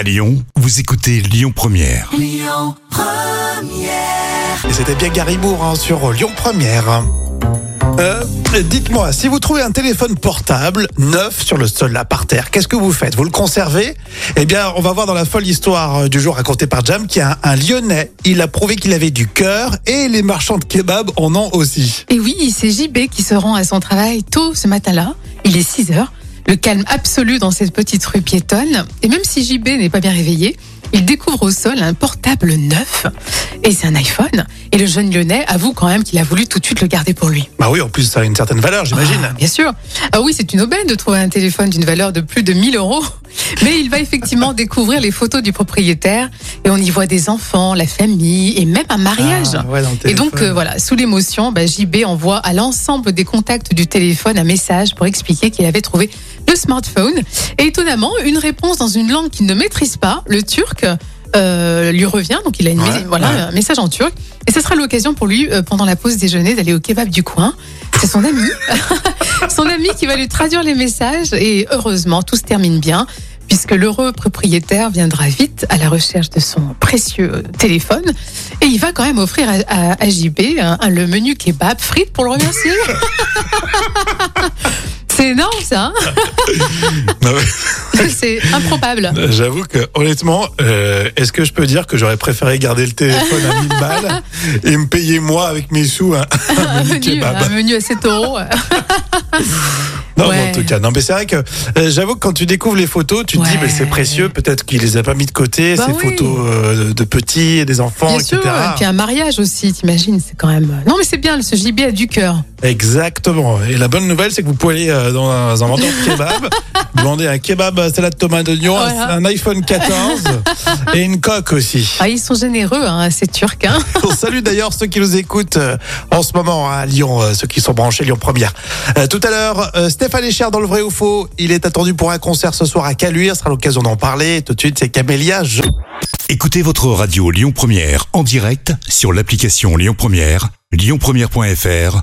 À Lyon, vous écoutez Lyon Première. Et c'était bien Gary Moore hein, sur Lyon Première. Euh, Dites-moi, si vous trouvez un téléphone portable neuf sur le sol là par terre, qu'est-ce que vous faites? Vous le conservez? Eh bien, on va voir dans la folle histoire euh, du jour racontée par Jam qu'il y a un, un Lyonnais. Il a prouvé qu'il avait du cœur et les marchands de kebab en ont aussi. Et oui, c'est JB qui se rend à son travail tôt ce matin-là. Il est 6 heures. Le calme absolu dans cette petite rue piétonne. Et même si JB n'est pas bien réveillé, il découvre au sol un portable neuf. Et c'est un iPhone. Et le jeune lyonnais avoue quand même qu'il a voulu tout de suite le garder pour lui. Bah oui, en plus ça a une certaine valeur, j'imagine. Ah, bien sûr. Ah oui, c'est une aubaine de trouver un téléphone d'une valeur de plus de 1000 euros. Mais il va effectivement découvrir les photos du propriétaire. Et on y voit des enfants, la famille et même un mariage. Ah, ouais, Et donc euh, voilà, sous l'émotion, bah, JB envoie à l'ensemble des contacts du téléphone un message pour expliquer qu'il avait trouvé le smartphone. Et étonnamment, une réponse dans une langue qu'il ne maîtrise pas, le turc, euh, lui revient. Donc il a une, Ouais, voilà, ouais. un message en turc. Et ce sera l'occasion pour lui, euh, pendant la pause déjeuner, d'aller au kebab du coin. C'est son ami, son ami qui va lui traduire les messages. Et heureusement, tout se termine bien. Puisque l'heureux propriétaire viendra vite à la recherche de son précieux euh, téléphone et il va quand même offrir à, à- à JB le menu kebab frites pour le remercier. Ça, hein c'est improbable. J'avoue que honnêtement, euh, est-ce que je peux dire que j'aurais préféré garder le téléphone à 1000 balles et me payer moi avec mes sous un, un menu kebab? un menu à 7 euros. Non, Ouais. en tout cas, non, mais c'est vrai que euh, j'avoue que quand tu découvres les photos, tu te dis, mais c'est précieux. Peut-être qu'il les a pas mis de côté, Bah ces oui. photos euh, de petits et des enfants, Bien etc. sûr, et puis un mariage aussi, t'imagines, c'est quand même. Non mais c'est bien, ce JB a du cœur. Exactement. Et la bonne nouvelle, c'est que vous pouvez aller euh, dans un, vendeur de kebab, demander un kebab à salade tomate d'oignon, un- Voilà. un iPhone 14 et une coque aussi. Ah, ils sont généreux, hein, ces Turcs. Hein. On salue d'ailleurs ceux qui nous écoutent euh, en ce moment à Lyon, euh, ceux qui sont branchés Lyon Première. Euh, tout à l'heure, euh, Stéphane Echer dans le vrai ou faux. Il est attendu pour un concert ce soir à Caluire. Ce sera l'occasion d'en parler. Tout de suite, c'est Camélia. Je- Écoutez votre radio Lyon Première en direct sur l'application Lyon Première, lyonpremière.fr